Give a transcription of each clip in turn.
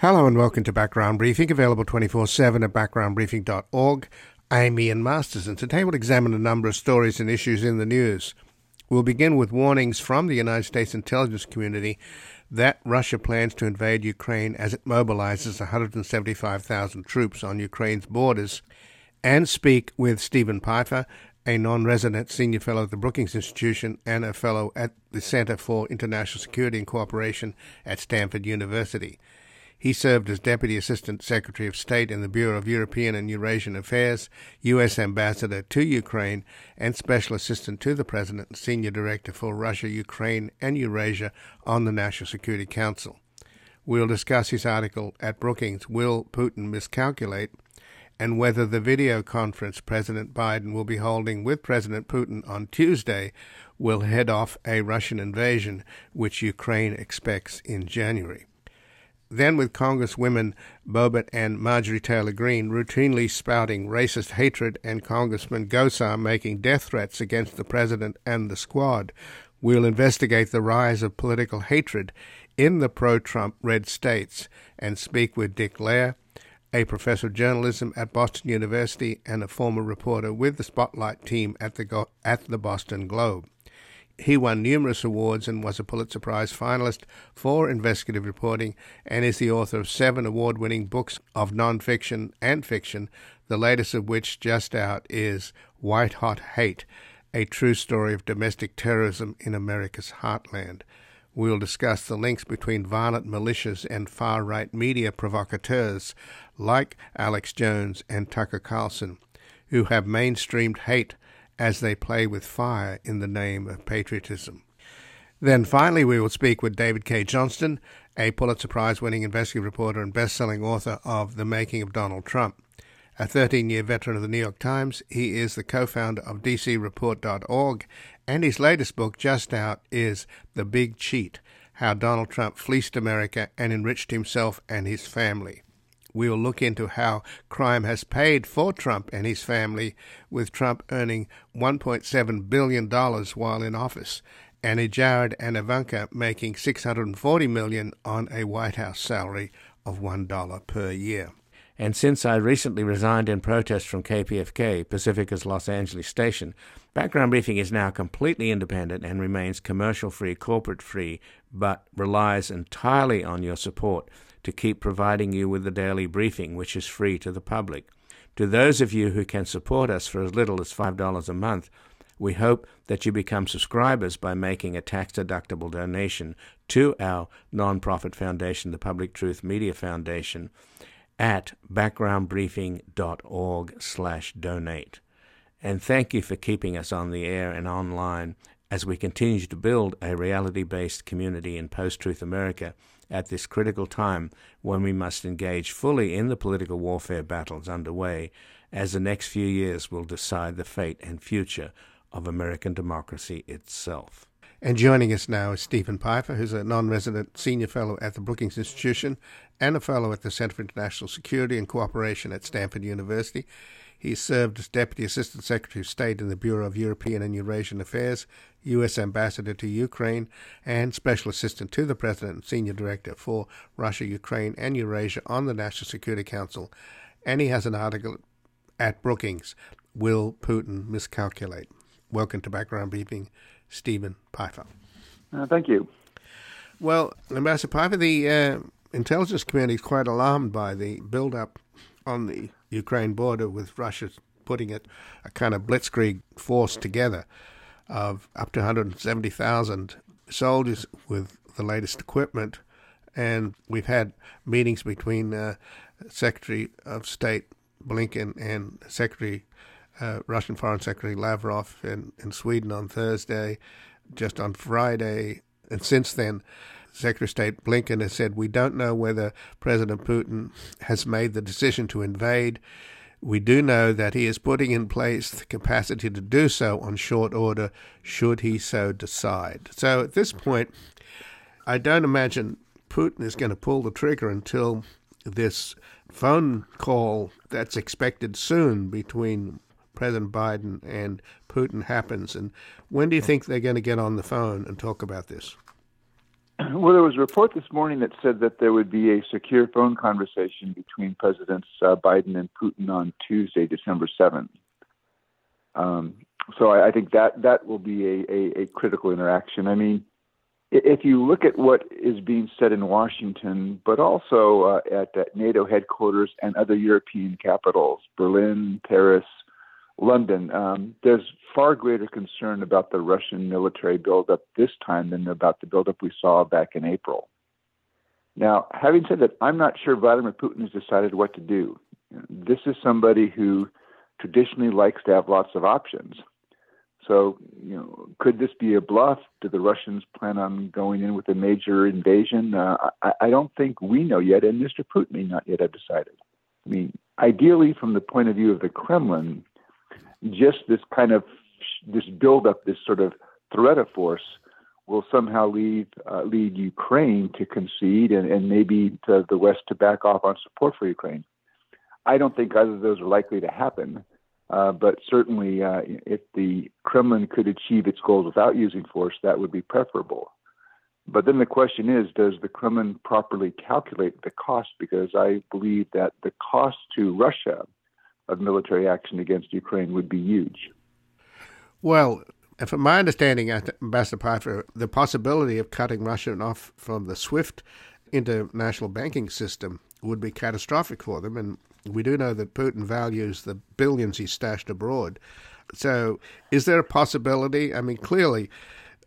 Hello and welcome to Background Briefing, available 24 7 at backgroundbriefing.org. I'm Ian Masters, and today we'll examine a number of stories and issues in the news. We'll begin with warnings from the United States intelligence community that Russia plans to invade Ukraine as it mobilizes 175,000 troops on Ukraine's borders, and speak with Steven Pifer, a non resident senior fellow at the Brookings Institution and a fellow at the Center for International Security and Cooperation at Stanford University. He served as Deputy Assistant Secretary of State in the Bureau of European and Eurasian Affairs, U.S. Ambassador to Ukraine, and Special Assistant to the President and Senior Director for Russia, Ukraine, and Eurasia on the National Security Council. We'll discuss his article at Brookings Will Putin Miscalculate? and whether the video conference President Biden will be holding with President Putin on Tuesday will head off a Russian invasion, which Ukraine expects in January. Then, with Congresswomen Boebert and Marjorie Taylor Greene routinely spouting racist hatred and Congressman Gosar making death threats against the president and the squad, we'll investigate the rise of political hatred in the pro Trump red states and speak with Dick Lehr, a professor of journalism at Boston University and a former reporter with the Spotlight team at the, at the Boston Globe. He won numerous awards and was a Pulitzer Prize finalist for investigative reporting and is the author of seven award winning books of nonfiction and fiction, the latest of which just out is White Hot Hate, a true story of domestic terrorism in America's heartland. We'll discuss the links between violent militias and far right media provocateurs like Alex Jones and Tucker Carlson, who have mainstreamed hate as they play with fire in the name of patriotism. Then finally, we will speak with David Cay Johnston, a Pulitzer Prize winning investigative reporter and best selling author of The Making of Donald Trump. A 13 year veteran of the New York Times, he is the co founder of DCReport.org, and his latest book, just out, is The Big Cheat How Donald Trump Fleeced America and Enriched Himself and His Family. We'll look into how crime has paid for Trump and his family, with Trump earning $1.7 billion while in office, and Jared and Ivanka making 640 million on a White House salary of $1 per year. And since I recently resigned in protest from KPFK, Pacifica's Los Angeles station, Background Briefing is now completely independent and remains commercial free, corporate free, but relies entirely on your support to keep providing you with the daily briefing, which is free to the public. To those of you who can support us for as little as $5 a month, we hope that you become subscribers by making a tax deductible donation to our nonprofit foundation, the Public Truth Media Foundation, at backgroundbriefing.org/donate. And thank you for keeping us on the air and online as we continue to build a reality-based community in post-truth America at this critical time when we must engage fully in the political warfare battles underway, as the next few years will decide the fate and future of American democracy itself. And joining us now is Steven Pifer, who's a non resident senior fellow at the Brookings Institution and a fellow at the Center for International Security and Cooperation at Stanford University. He served as Deputy Assistant Secretary of State in the Bureau of European and Eurasian Affairs, U.S. Ambassador to Ukraine, and Special Assistant to the President and Senior Director for Russia, Ukraine, and Eurasia on the National Security Council. And he has an article at Brookings Will Putin Miscalculate? Welcome to Background Briefing, Steven Pifer. Uh, thank you. Well, Ambassador Pifer, the uh, intelligence community is quite alarmed by the build-up on the Ukraine border with Russia putting it a kind of blitzkrieg force together of up to 170,000 soldiers with the latest equipment. And we've had meetings between uh, Secretary of State Blinken and Secretary uh, Russian Foreign Secretary Lavrov in, in Sweden on Thursday, just on Friday. And since then, Secretary of State Blinken has said, We don't know whether President Putin has made the decision to invade. We do know that he is putting in place the capacity to do so on short order, should he so decide. So at this point, I don't imagine Putin is going to pull the trigger until this phone call that's expected soon between President Biden and Putin happens. And when do you think they're going to get on the phone and talk about this? Well, there was a report this morning that said that there would be a secure phone conversation between Presidents uh, Biden and Putin on Tuesday, December 7th. Um, so I, I, think that that will be a, a, a, critical interaction. I mean, if you look at what is being said in Washington, but also uh, at, at NATO headquarters and other European capitals, Berlin, Paris, London, um, there's far greater concern about the Russian military buildup this time than about the buildup we saw back in April. Now, having said that, I'm not sure Vladimir Putin has decided what to do. This is somebody who traditionally likes to have lots of options. So, you know, could this be a bluff? Do the Russians plan on going in with a major invasion? Uh, I, I don't think we know yet, and Mr. Putin may not yet have decided. I mean, ideally, from the point of view of the Kremlin, just this kind of this buildup, this sort of threat of force, will somehow lead uh, lead Ukraine to concede and, and maybe to the West to back off on support for Ukraine. I don't think either of those are likely to happen. Uh, but certainly, uh, if the Kremlin could achieve its goals without using force, that would be preferable. But then the question is does the Kremlin properly calculate the cost? Because I believe that the cost to Russia of military action against Ukraine would be huge. Well, from my understanding, uh, Ambassador Pifer, the possibility of cutting Russia off from the SWIFT international banking system would be catastrophic for them. And we do know that Putin values the billions he stashed abroad. So, is there a possibility? I mean, clearly,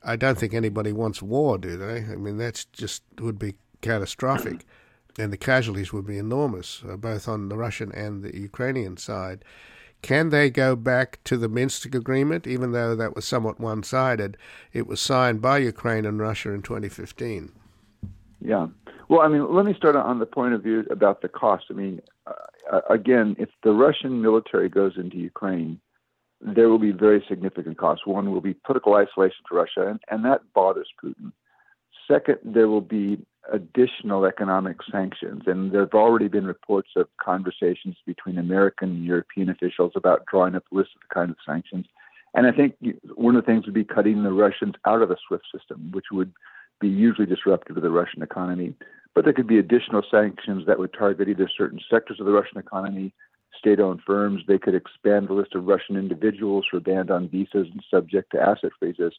I don't think anybody wants war, do they? I mean, that's just would be catastrophic and the casualties would be enormous, uh, both on the Russian and the Ukrainian side. Can they go back to the Minsk agreement, even though that was somewhat one sided? It was signed by Ukraine and Russia in 2015. Yeah. Well, I mean, let me start on the point of view about the cost. I mean, uh, again, if the Russian military goes into Ukraine, there will be very significant costs. One will be political isolation to Russia, and, and that bothers Putin. Second, there will be additional economic sanctions. And there have already been reports of conversations between American and European officials about drawing up lists of the kind of sanctions. And I think one of the things would be cutting the Russians out of the SWIFT system, which would be hugely disruptive to the Russian economy. But there could be additional sanctions that would target either certain sectors of the Russian economy, state owned firms. They could expand the list of Russian individuals who are banned on visas and subject to asset freezes.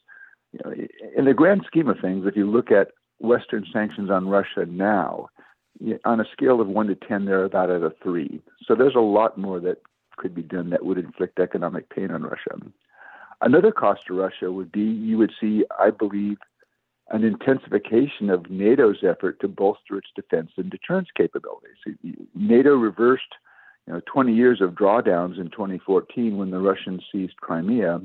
You know, in the grand scheme of things, if you look at Western sanctions on Russia now, on a scale of one to 10, they're about at a three. So there's a lot more that could be done that would inflict economic pain on Russia. Another cost to Russia would be you would see, I believe, an intensification of NATO's effort to bolster its defense and deterrence capabilities. NATO reversed you know, 20 years of drawdowns in 2014 when the Russians seized Crimea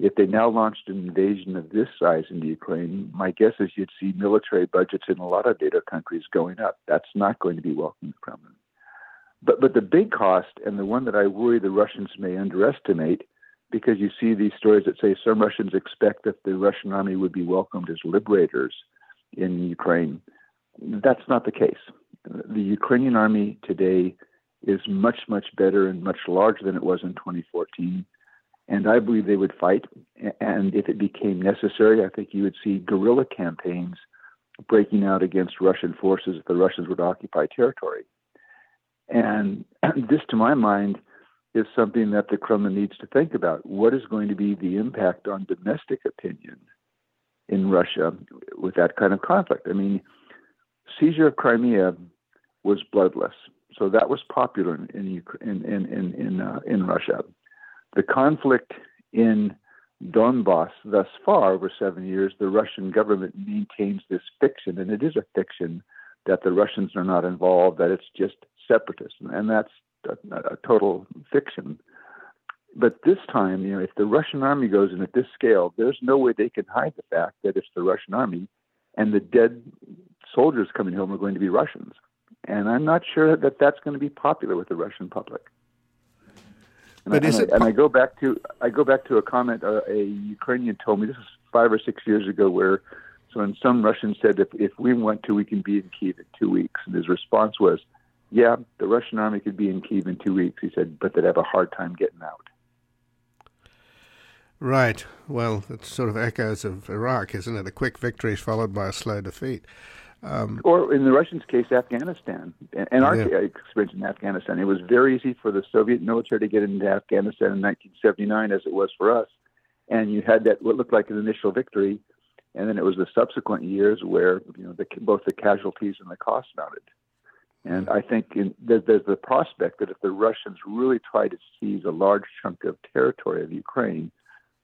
if they now launched an invasion of this size into Ukraine, my guess is you'd see military budgets in a lot of NATO countries going up. That's not going to be welcome to Kremlin. But but the big cost, and the one that I worry the Russians may underestimate, because you see these stories that say some Russians expect that the Russian army would be welcomed as liberators in Ukraine. That's not the case. The Ukrainian army today is much, much better and much larger than it was in 2014 and I believe they would fight. And if it became necessary, I think you would see guerrilla campaigns breaking out against Russian forces if the Russians would occupy territory. And this, to my mind, is something that the Kremlin needs to think about. What is going to be the impact on domestic opinion in Russia with that kind of conflict? I mean, seizure of Crimea was bloodless, so that was popular in in in in uh, in Russia. The conflict in Donbass thus far, over seven years, the Russian government maintains this fiction, and it is a fiction that the Russians are not involved, that it's just separatists, and that's a, a total fiction. But this time, you know, if the Russian army goes in at this scale, there's no way they can hide the fact that it's the Russian army, and the dead soldiers coming home are going to be Russians. And I'm not sure that that's going to be popular with the Russian public. And but I, is and, it... I, and I go back to I go back to a comment uh, a Ukrainian told me this is five or six years ago where so when some Russian said if if we want to we can be in Kiev in two weeks and his response was yeah the Russian army could be in Kiev in two weeks he said but they'd have a hard time getting out. Right. Well, it sort of echoes of Iraq, isn't it? A quick victory followed by a slow defeat. Um, or in the Russians' case, Afghanistan. And our yeah. experience in Afghanistan, it was very easy for the Soviet military to get into Afghanistan in 1979, as it was for us. And you had that what looked like an initial victory, and then it was the subsequent years where you know the, both the casualties and the costs mounted. And I think in, there's, there's the prospect that if the Russians really try to seize a large chunk of territory of Ukraine,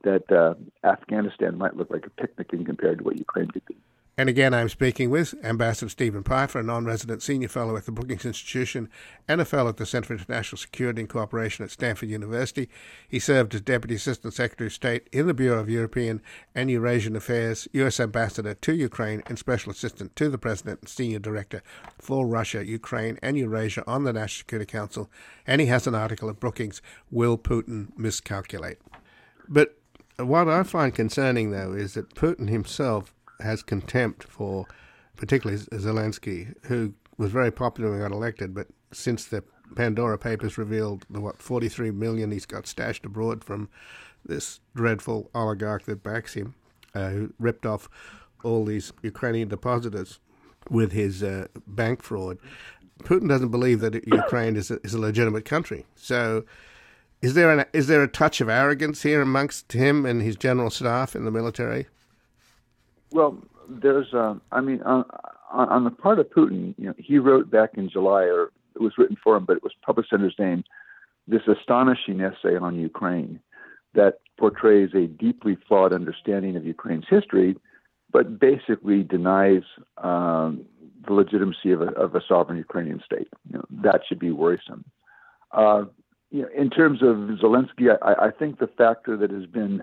that uh, Afghanistan might look like a picnic in compared to what Ukraine could be. And again, I'm speaking with Ambassador Steven Pifer, a non resident senior fellow at the Brookings Institution and a fellow at the Center for International Security and Cooperation at Stanford University. He served as Deputy Assistant Secretary of State in the Bureau of European and Eurasian Affairs, U.S. Ambassador to Ukraine, and Special Assistant to the President and Senior Director for Russia, Ukraine, and Eurasia on the National Security Council. And he has an article at Brookings Will Putin Miscalculate? But what I find concerning, though, is that Putin himself has contempt for, particularly Zelensky, who was very popular when he got elected, but since the Pandora Papers revealed the what 43 million he's got stashed abroad from this dreadful oligarch that backs him, uh, who ripped off all these Ukrainian depositors with his uh, bank fraud. Putin doesn't believe that Ukraine is a, is a legitimate country. So, is there an is there a touch of arrogance here amongst him and his general staff in the military? Well, there's, um, I mean, on, on the part of Putin, you know, he wrote back in July, or it was written for him, but it was published under his name, this astonishing essay on Ukraine that portrays a deeply flawed understanding of Ukraine's history, but basically denies um, the legitimacy of a, of a, sovereign Ukrainian state. You know, that should be worrisome. Uh, you know, in terms of Zelensky, I, I think the factor that has been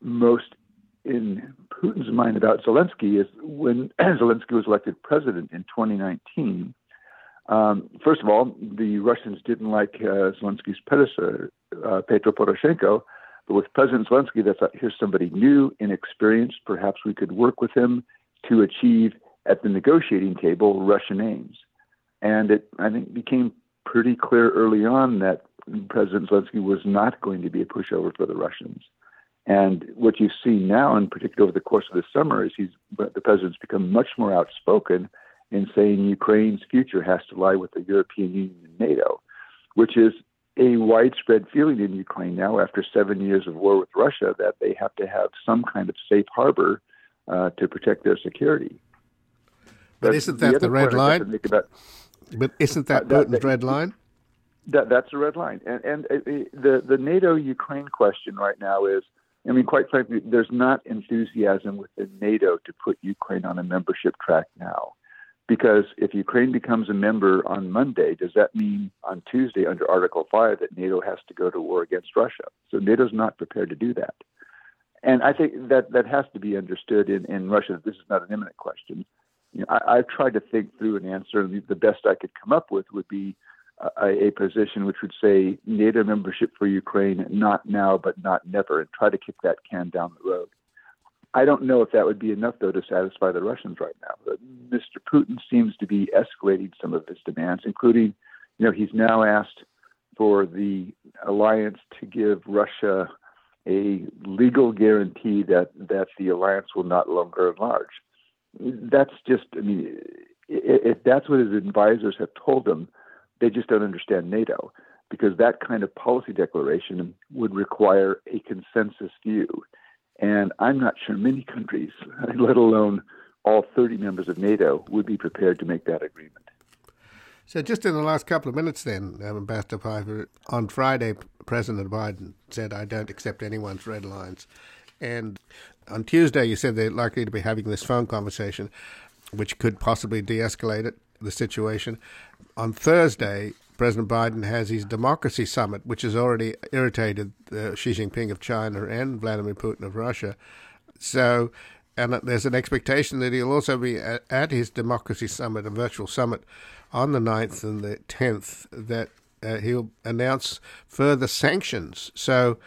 most in Putin's mind about Zelensky is when Zelensky was elected president in 2019. Um, first of all, the Russians didn't like uh, Zelensky's predecessor, uh, Petro Poroshenko. But with President Zelensky, they thought, here's somebody new, inexperienced. Perhaps we could work with him to achieve at the negotiating table Russian aims. And it, I think, became pretty clear early on that President Zelensky was not going to be a pushover for the Russians. And what you see now, in particular over the course of the summer, is he's the president's become much more outspoken in saying Ukraine's future has to lie with the European Union and NATO, which is a widespread feeling in Ukraine now after seven years of war with Russia that they have to have some kind of safe harbor uh, to protect their security. But, but isn't that the, the red line? About, but isn't that uh, Putin's that, red line? That, that's the red line. And, and uh, the, the NATO Ukraine question right now is I mean, quite frankly, there's not enthusiasm within NATO to put Ukraine on a membership track now. Because if Ukraine becomes a member on Monday, does that mean on Tuesday under Article 5 that NATO has to go to war against Russia? So NATO's not prepared to do that. And I think that that has to be understood in, in Russia. This is not an imminent question. You know, I, I've tried to think through an answer, and the best I could come up with would be a, a, position which would say NATO membership for Ukraine, not now, but not never, and try to kick that can down the road. I don't know if that would be enough, though, to satisfy the Russians right now. Mr. Putin seems to be escalating some of his demands, including, you know, he's now asked for the alliance to give Russia a legal guarantee that that the alliance will not longer enlarge. That's just, I mean, if that's what his advisors have told him, they just don't understand NATO because that kind of policy declaration would require a consensus view. And I'm not sure many countries, let alone all 30 members of NATO, would be prepared to make that agreement. So, just in the last couple of minutes, then, um, Ambassador Pifer, on Friday, President Biden said, I don't accept anyone's red lines. And on Tuesday, you said they're likely to be having this phone conversation, which could possibly de escalate it the situation. On Thursday, President Biden has his democracy summit, which has already irritated uh, Xi Jinping of China and Vladimir Putin of Russia. So, and there's an expectation that he'll also be at, at his democracy summit, a virtual summit, on the 9th and the 10th, that uh, he'll announce further sanctions. So,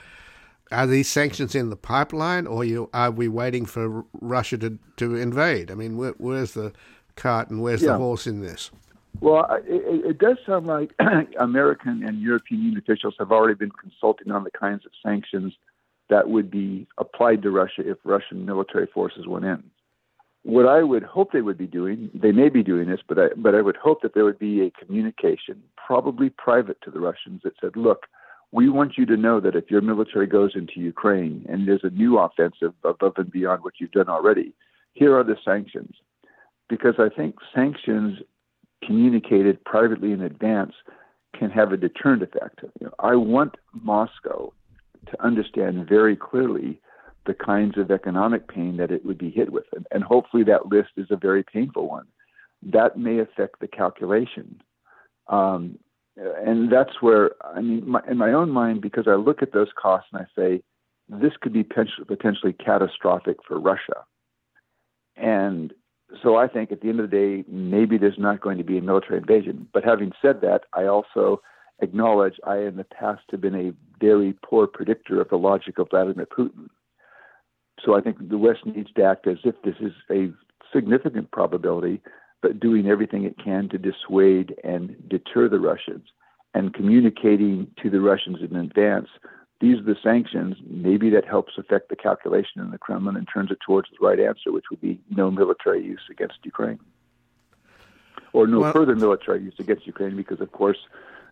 are these sanctions in the pipeline, or you, are we waiting for Russia to, to invade? I mean, where, where's the cart and where's yeah. the horse in this? Well, it, it, does sound like American and European Union officials have already been consulting on the kinds of sanctions that would be applied to Russia if Russian military forces went in. What I would hope they would be doing, they may be doing this, but I, but I would hope that there would be a communication, probably private to the Russians, that said, look, we want you to know that if your military goes into Ukraine and there's a new offensive above and beyond what you've done already, here are the sanctions. Because I think sanctions communicated privately in advance can have a deterrent effect. You know, I want Moscow to understand very clearly the kinds of economic pain that it would be hit with. And, and hopefully that list is a very painful one. That may affect the calculation. Um, and that's where, I mean, my, in my own mind, because I look at those costs and I say, this could be potentially catastrophic for Russia. And so I think at the end of the day, maybe there's not going to be a military invasion. But having said that, I also acknowledge I in the past have been a very poor predictor of the logic of Vladimir Putin. So I think the West needs to act as if this is a significant probability, but doing everything it can to dissuade and deter the Russians and communicating to the Russians in advance these are the sanctions. Maybe that helps affect the calculation in the Kremlin and turns it towards the right answer, which would be no military use against Ukraine. Or no well, further military use against Ukraine, because, of course,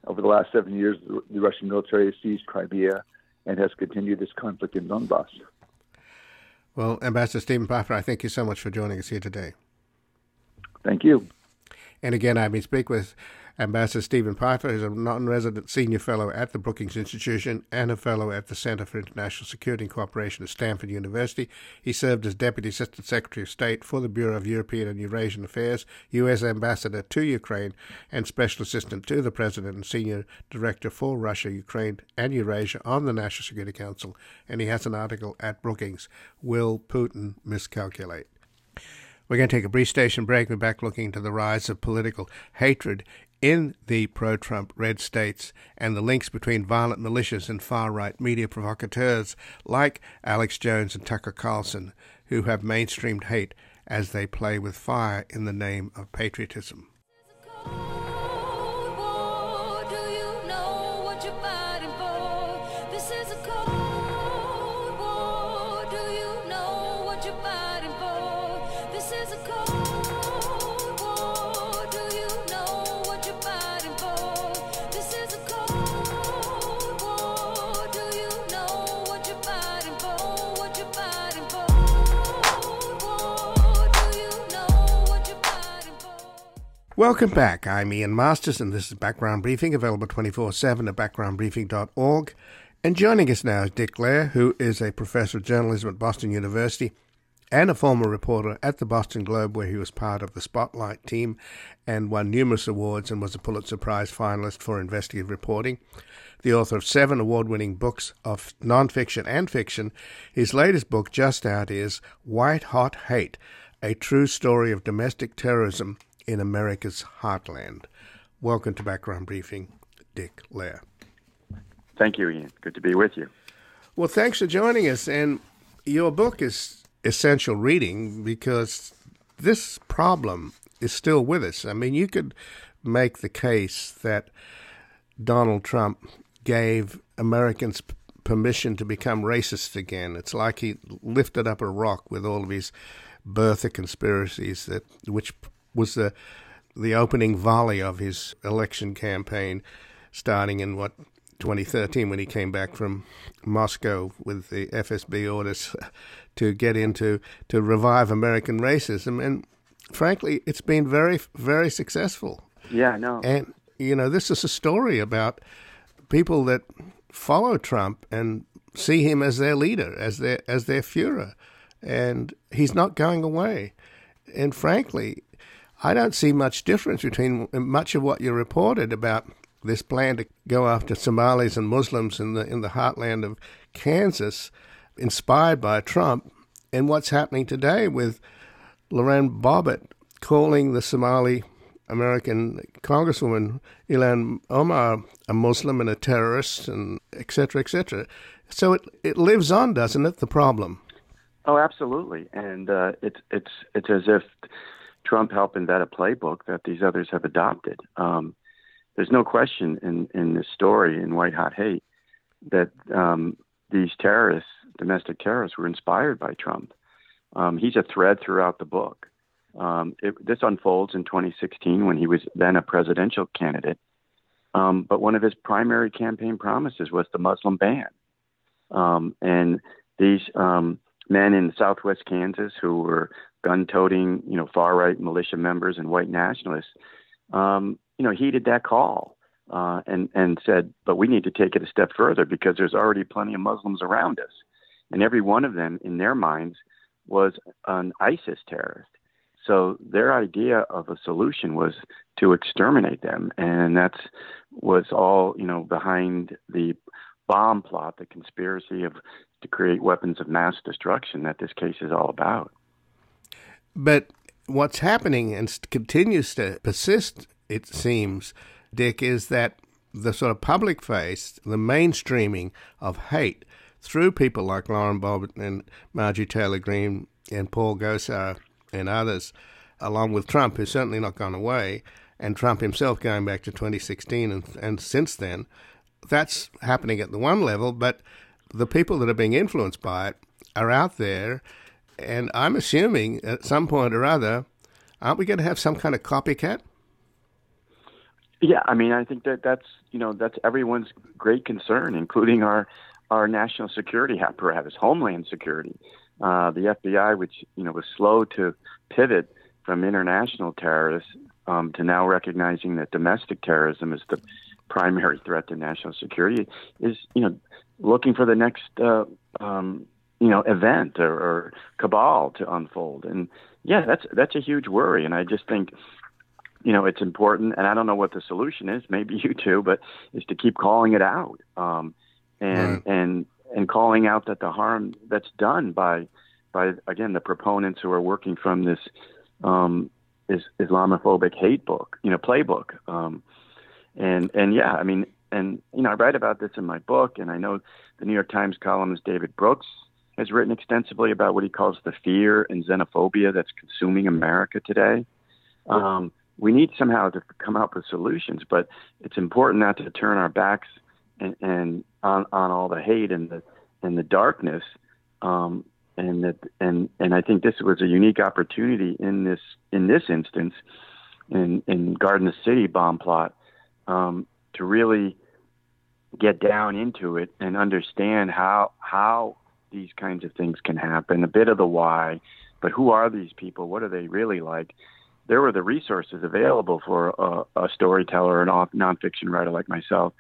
over the last seven years, the, Russian military has seized Crimea and has continued this conflict in Donbass. Well, Ambassador Steven Pifer, I thank you so much for joining us here today. Thank you. And again, I've been speaking with Ambassador Steven Pifer is a non-resident senior fellow at the Brookings Institution and a fellow at the Center for International Security and Cooperation at Stanford University. He served as Deputy Assistant Secretary of State for the Bureau of European and Eurasian Affairs, U.S. Ambassador to Ukraine, and Special Assistant to the President and Senior Director for Russia, Ukraine, and Eurasia on the National Security Council. And he has an article at Brookings, Will Putin Miscalculate? We're going to take a brief station break. We're back looking into the rise of political hatred in the pro Trump red states and the links between violent militias and far right media provocateurs like Alex Jones and Tucker Carlson, who have mainstreamed hate as they play with fire in the name of patriotism. Welcome back. I'm Ian Masters, and this is Background Briefing, available 24 7 at backgroundbriefing.org. And joining us now is Dick Lehr, who is a professor of journalism at Boston University and a former reporter at the Boston Globe, where he was part of the Spotlight team and won numerous awards and was a Pulitzer Prize finalist for investigative reporting. The author of seven award winning books of nonfiction and fiction, his latest book, just out, is White Hot Hate A True Story of Domestic Terrorism in America's heartland. Welcome to Background Briefing, Dick Lehr. Thank you, Ian. Good to be with you. Well, thanks for joining us. And your book is essential reading because this problem is still with us. I mean, you could make the case that Donald Trump gave Americans permission to become racist again. It's like he lifted up a rock with all of his birther conspiracies that which was the the opening volley of his election campaign, starting in what 2013 when he came back from Moscow with the FSB orders to get into to revive American racism, and frankly, it's been very very successful. Yeah, no, and you know this is a story about people that follow Trump and see him as their leader, as their as their Führer, and he's not going away. And frankly, I don't see much difference between much of what you reported about this plan to go after Somalis and Muslims in the in the heartland of Kansas, inspired by Trump, and what's happening today with Lauren Boebert calling the Somali American Congresswoman Ilhan Omar a Muslim and a terrorist, and et cetera, et cetera. So it it lives on, doesn't it? The problem. Oh, absolutely, and uh, it's it's it's as if Trump helped invent a playbook that these others have adopted. Um, there's no question in, in this story in White Hot Hate that um, these terrorists domestic terrorists were inspired by Trump. Um, he's a thread throughout the book. Um, it, this unfolds in 2016 when he was then a presidential candidate. Um, but one of his primary campaign promises was the Muslim ban. Um, and these men in southwest Kansas who were gun-toting, you know, far-right militia members and white nationalists, um, you know, heeded that call uh, and and said, "But we need to take it a step further because there's already plenty of Muslims around us." And every one of them, in their minds, was an ISIS terrorist. So their idea of a solution was to exterminate them, and that's was all you know behind the bomb plot, the conspiracy of to create weapons of mass destruction that this case is all about. But what's happening and continues to persist, it seems, Dick, is that the sort of public face, the mainstreaming of hate through people like Lauren Boebert and Marjorie Taylor Greene and Paul Gosar and others, along with Trump, who's certainly not gone away, and Trump himself going back to 2016 and, and since then, that's happening at the one level, but the people that are being influenced by it are out there, and I'm assuming at some point or other, aren't we going to have some kind of copycat? Yeah, I mean, I think that that's you know that's everyone's great concern, including our our national security apparatus, Homeland Security, uh, the FBI, which you know was slow to pivot from international terrorists um, to now recognizing that domestic terrorism is the primary threat to national security, is you know looking for the next uh, um, you know event or, or cabal to unfold, and yeah, that's that's a huge worry, and I just think you know, it's important, and I don't know what the solution is. Maybe you too, but is to keep calling it out, um, and right. and and calling out that the harm that's done by by again the proponents who are working from this um, is Islamophobic hate book, you know, playbook, um, and and yeah, I mean, and you know, I write about this in my book, and I know the New York Times columnist David Brooks has written extensively about what he calls the fear and xenophobia that's consuming America today. Um, we need somehow to come up with solutions, but it's important not to turn our backs and, and on, on all the hate and the and the darkness. Um, and that and and I think this was a unique opportunity in this in this instance in in Garden City bomb plot um, to really get down into it and understand how how these kinds of things can happen, a bit of the why, but who are these people? What are they really like? there were the resources available for a, a storyteller, an nonfiction writer like myself,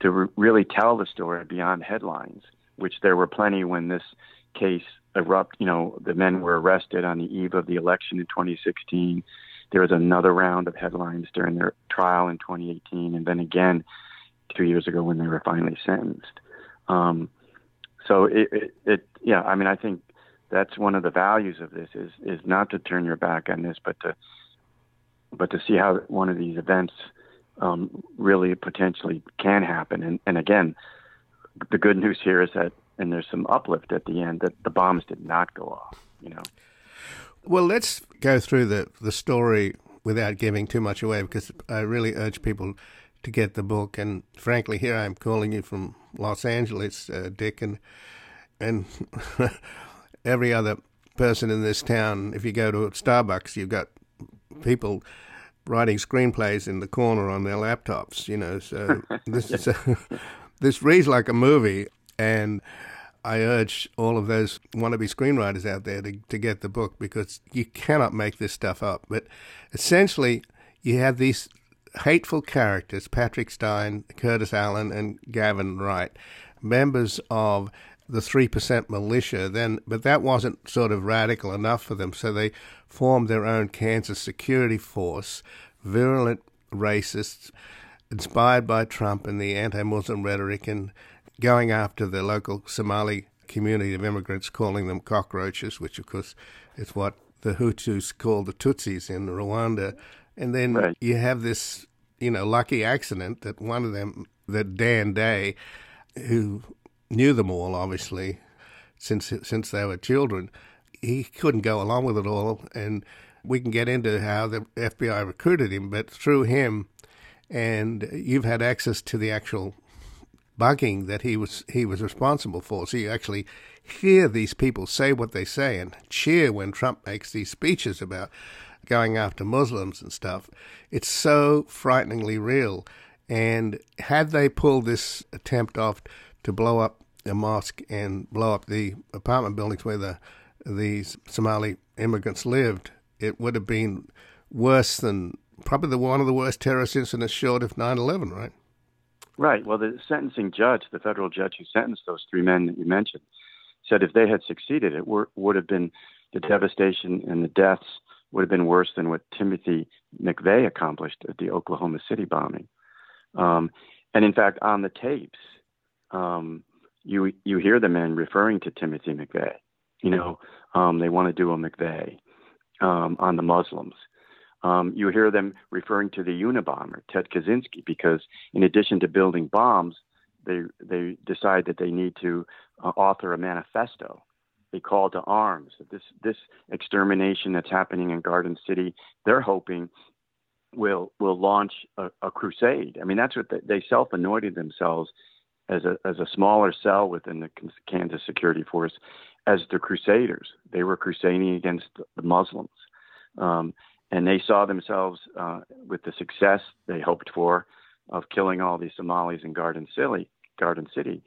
to re- really tell the story beyond headlines, which there were plenty when this case erupted. You know, the men were arrested on the eve of the election in 2016. There was another round of headlines during their trial in 2018, and then again two years ago when they were finally sentenced. Um, so it, it, it, yeah, I mean, I think that's one of the values of this is is not to turn your back on this, but to but to see how one of these events um, really potentially can happen. And, and again, the good news here is that, and there's some uplift at the end, that the bombs did not go off, you know. Well, let's go through the, the story without giving too much away because I really urge people to get the book. And frankly, here I'm calling you from Los Angeles, uh, Dick, and, and every other person in this town, if you go to Starbucks, you've got people writing screenplays in the corner on their laptops. You know, so this is a, this reads like a movie, and I urge all of those wannabe screenwriters out there to to get the book because you cannot make this stuff up. But essentially, you have these hateful characters: Patrick Stein, Curtis Allen, and Gavin Wright, members of the 3% militia then but that wasn't sort of radical enough for them. So they formed their own Kansas security force virulent racists inspired by Trump and the anti-Muslim rhetoric and going after the local Somali community of immigrants calling them cockroaches which of course is what the Hutus called the Tutsis in Rwanda and then right. you have this you know lucky accident that one of them that Dan Day who knew them all, obviously, since since they were children. He couldn't go along with it all, and we can get into how the FBI recruited him, but through him, and you've had access to the actual bugging that he was he was responsible for. So you actually hear these people say what they say and cheer when Trump makes these speeches about going after Muslims and stuff. It's so frighteningly real. And had they pulled this attempt off to blow up a mosque and blow up the apartment buildings where the these Somali immigrants lived, it would have been worse than probably the one of the worst terrorist incidents short of 9/11, right? Right. Well, the sentencing judge, the federal judge who sentenced those three men that you mentioned, said if they had succeeded, it were, would have been the devastation and the deaths would have been worse than what Timothy McVeigh accomplished at the Oklahoma City bombing. Um, and in fact, on the tapes, um, you you hear the men referring to Timothy McVeigh. You know, um, they want to do a McVeigh um, on the Muslims. Um, you hear them referring to the Unabomber, Ted Kaczynski, because in addition to building bombs, they they decide that they need to uh, author a manifesto, a call to arms. This this extermination that's happening in Garden City, they're hoping will will launch a, a crusade. I mean, that's what they, they self-anointed themselves as a as a smaller cell within the Kansas Security Force as the Crusaders. They were crusading against the Muslims, um, and they saw themselves uh, with the success they hoped for of killing all these Somalis in Garden City. Garden City.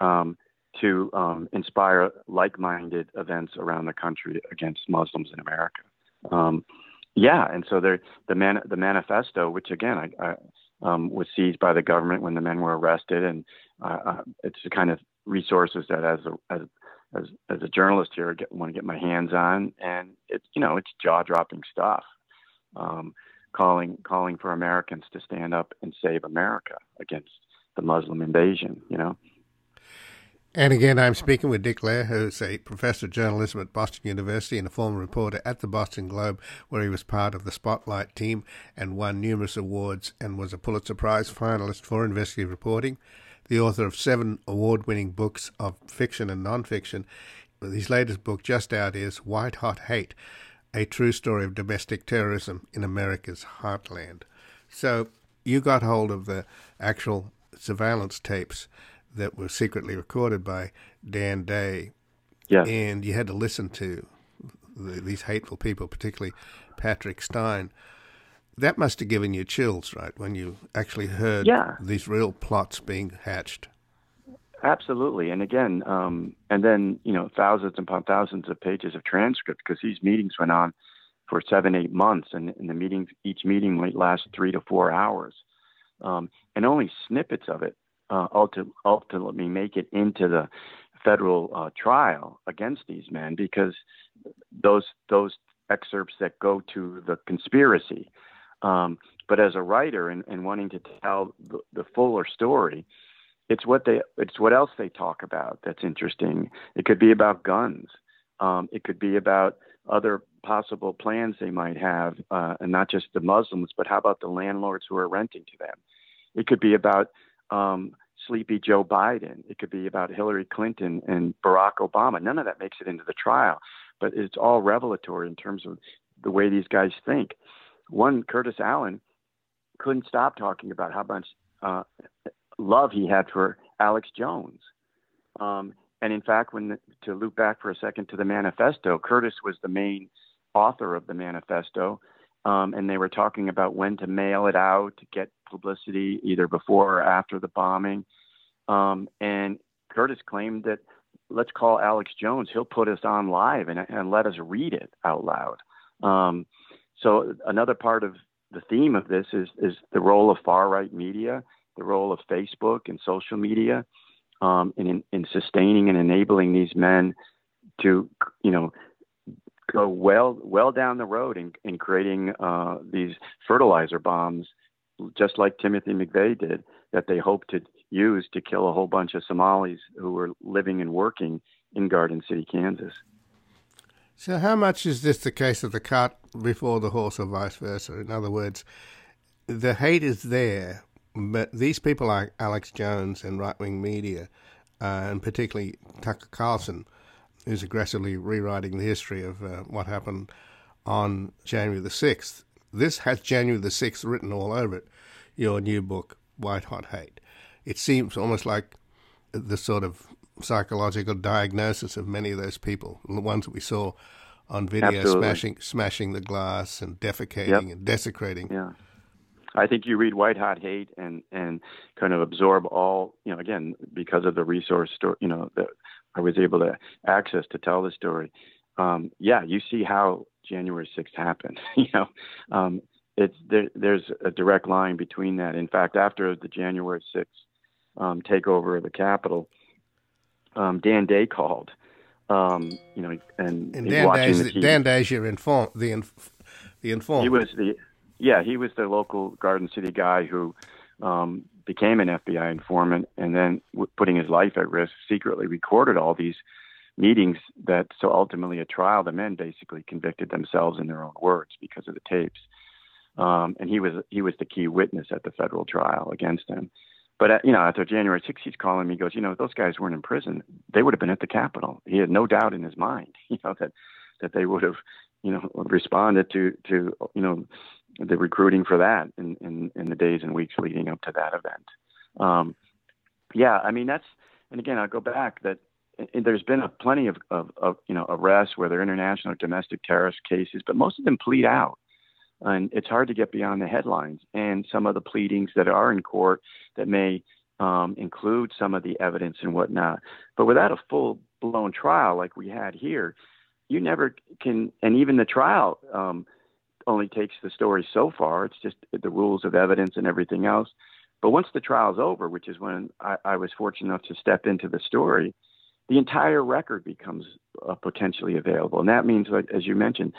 Um, to um, inspire like-minded events around the country against Muslims in America. Um, yeah, and so the man, the manifesto, which again I, I um, was seized by the government when the men were arrested, and uh, uh, it's the kind of resources that as a as as, as a journalist here, I get, want to get my hands on, and it's you know it's jaw dropping stuff, um, calling calling for Americans to stand up and save America against the Muslim invasion. You know. And again, I'm speaking with Dick Lehr, who's a professor of journalism at Boston University and a former reporter at the Boston Globe, where he was part of the Spotlight team and won numerous awards and was a Pulitzer Prize finalist for investigative reporting. The author of seven award winning books of fiction and nonfiction. His latest book, just out, is White Hot Hate A True Story of Domestic Terrorism in America's Heartland. So you got hold of the actual surveillance tapes that were secretly recorded by Dan Day. Yeah. And you had to listen to the, these hateful people, particularly Patrick Stein. That must have given you chills, right, when you actually heard yeah. these real plots being hatched. Absolutely, and again, um, and then you know thousands upon thousands of pages of transcript because these meetings went on for seven, eight months, and, and the meetings each meeting might last three to four hours, um, and only snippets of it uh, ulti- ultimately make it into the federal uh, trial against these men because those those excerpts that go to the conspiracy. Um, but as a writer and, and wanting to tell the, the, fuller story, it's what they it's what else they talk about that's interesting. It could be about guns. Um, it could be about other possible plans they might have, uh, and not just the Muslims, but how about the landlords who are renting to them? It could be about um, sleepy Joe Biden. It could be about Hillary Clinton and Barack Obama. None of that makes it into the trial, but it's all revelatory in terms of the way these guys think. One, Curtis Allen, couldn't stop talking about how much uh, love he had for Alex Jones. Um, and in fact, when the, to loop back for a second to the manifesto, Curtis was the main author of the manifesto um, and they were talking about when to mail it out to get publicity either before or after the bombing. Um, and Curtis claimed that let's call Alex Jones. He'll put us on live and, and let us read it out loud. Um, so another part of the theme of this is is the role of far right media, the role of Facebook and social media, um, in, in sustaining and enabling these men to you know go well well down the road in, in creating uh, these fertilizer bombs, just like Timothy McVeigh did, that they hope to use to kill a whole bunch of Somalis who were living and working in Garden City, Kansas. So, how much is this the case of the cart before the horse, or vice versa? In other words, the hate is there, but these people like Alex Jones and right wing media, uh, and particularly Tucker Carlson, who's aggressively rewriting the history of uh, what happened on January the 6th. This has January the 6th written all over it, your new book, White Hot Hate. it seems almost like the sort of psychological diagnosis of many of those people, the ones that we saw on video Absolutely. smashing smashing the glass and defecating Yep. and desecrating. Yeah. I think you read White Hot Hate and and kind of absorb all you know again because of the resource store you know that I was able to access to tell the story. Um, yeah, you see how January 6th happened. you know, um, it's there, there's a direct line between that. In fact, after the January 6th um, takeover of the Capitol, um, Dan Day called. Um, you know, and, And Dan watching Day's, the. Dan Day's your inform the inf, the informant. He was the yeah, he was the local Garden City guy who um, became an FBI informant and then w- putting his life at risk, secretly recorded all these meetings that so ultimately at trial the men basically convicted themselves in their own words because of the tapes. Um, and he was he was the key witness at the federal trial against him. But uh, you know, after January 6th, he's calling me. He goes, you know, those guys weren't in prison, they would have been at the Capitol. He had no doubt in his mind, you know, that that they would have, you know, responded to to you know the recruiting for that in, in, in the days and weeks leading up to that event. Um, yeah, I mean that's, and again I'll go back that and there's been a plenty of, of, of you know arrests, whether international or domestic terrorist cases, but most of them plead out, and it's hard to get beyond the headlines. And some of the pleadings that are in court that may um, include some of the evidence and whatnot, but without a full blown trial like we had here, you never can. And even the trial. Um, only takes the story so far. It's just the rules of evidence and everything else. But once the trial's over, which is when I, I was fortunate enough to step into the story, the entire record becomes uh, potentially available. And that means, like, as you mentioned,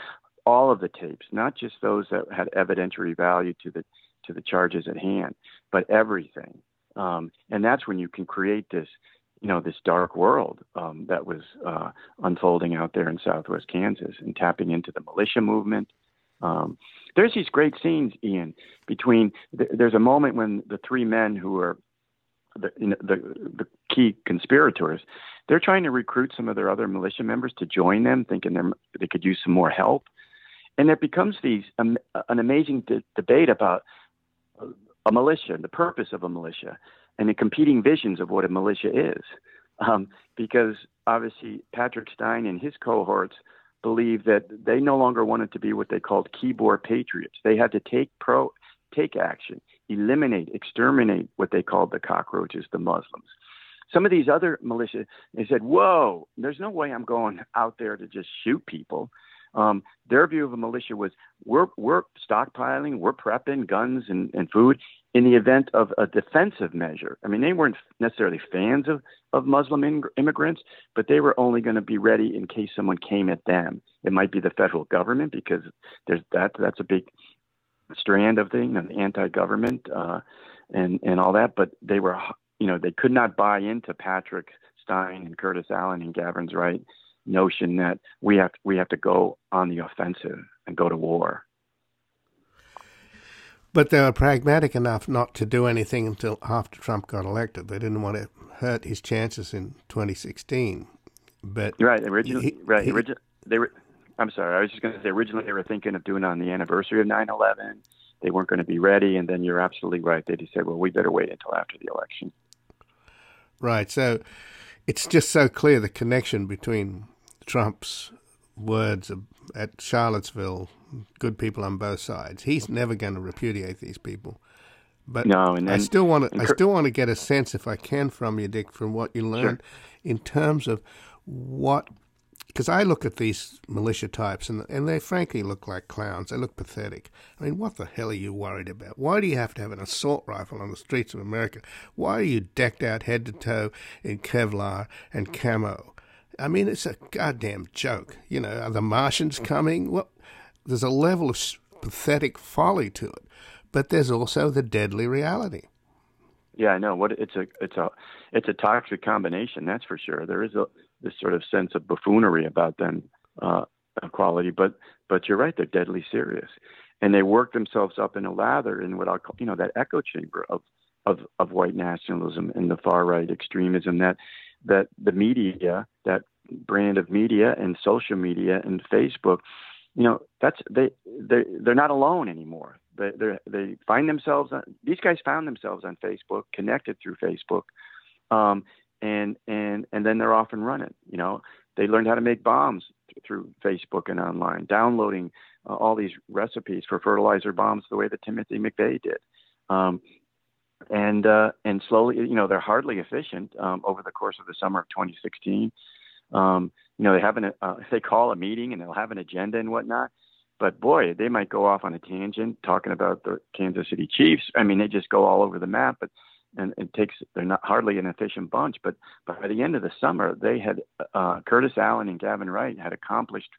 all of the tapes, not just those that had evidentiary value to the to the charges at hand, but everything. Um, and that's when you can create this, you know, this dark world um, that was uh, unfolding out there in Southwest Kansas and tapping into the militia movement, um, there's these great scenes, Ian, between th- there's a moment when the three men who are the, you know, the the key conspirators, they're trying to recruit some of their other militia members to join them, thinking they could use some more help, and there becomes these um, an amazing de- debate about a militia, the purpose of a militia, and the competing visions of what a militia is, um, because obviously Patrick Stein and his cohorts believed that they no longer wanted to be what they called keyboard patriots. They had to take pro take action, eliminate, exterminate what they called the cockroaches, the Muslims. Some of these other militia, they said, "Whoa, there's no way I'm going out there to just shoot people." Um, their view of a militia was, "We're we're stockpiling, we're prepping guns and, and food in the event of a defensive measure." I mean, they weren't necessarily fans of of Muslim in, immigrants, but they were only going to be ready in case someone came at them. It might be the federal government because there's that that's a big strand of thing, the anti-government uh, and and all that. But they were, you know, they could not buy into Patrick Stein and Curtis Allen and Gavin Wright's notion that we have we have to go on the offensive and go to war. But they were pragmatic enough not to do anything until after Trump got elected. They didn't want to hurt his chances in 2016. But right, originally, he- right, he- origi- they were. I'm sorry, I was just going to say originally they were thinking of doing it on the anniversary of 9/11. They weren't going to be ready, and then you're absolutely right. They just said, well, we better wait until after the election. Right. So it's just so clear the connection between Trump's words at Charlottesville, good people on both sides. He's never going to repudiate these people. But No, and I still want to. I still want to get a sense, if I can, from you, Dick, from what you learned, in terms of what. Because I look at these militia types, and and they frankly look like clowns. They look pathetic. I mean, what the hell are you worried about? Why do you have to have an assault rifle on the streets of America? Why are you decked out head to toe in Kevlar and camo? I mean, it's a goddamn joke. You know, are the Martians coming? Well, there's a level of pathetic folly to it, but there's also the deadly reality. Yeah, I know. What it's a it's a it's a toxic combination. That's for sure. There is a this sort of sense of buffoonery about them, uh, quality, but but you're right. They're deadly serious, and they work themselves up in a lather in what I'll call you know that echo chamber of of of white nationalism and the far right extremism that that the media that brand of media and social media and Facebook you know that's they they they're not alone anymore They they find themselves. On, these guys found themselves on Facebook, connected through Facebook, um, and and and then they're off and running. You know, they learned how to make bombs through Facebook and online, downloading uh, all these recipes for fertilizer bombs the way that Timothy McVeigh did. Um, and uh, and slowly, you know, they're hardly efficient um, over the course of the summer of 2016. Um, you know, they have an uh, they call a meeting and they'll have an agenda and whatnot. But boy, they might go off on a tangent talking about the Kansas City Chiefs. I mean, they just go all over the map. But and it takes they're not hardly an efficient bunch. But by the end of the summer, they had uh, Curtis Allen and Gavin Wright had accomplished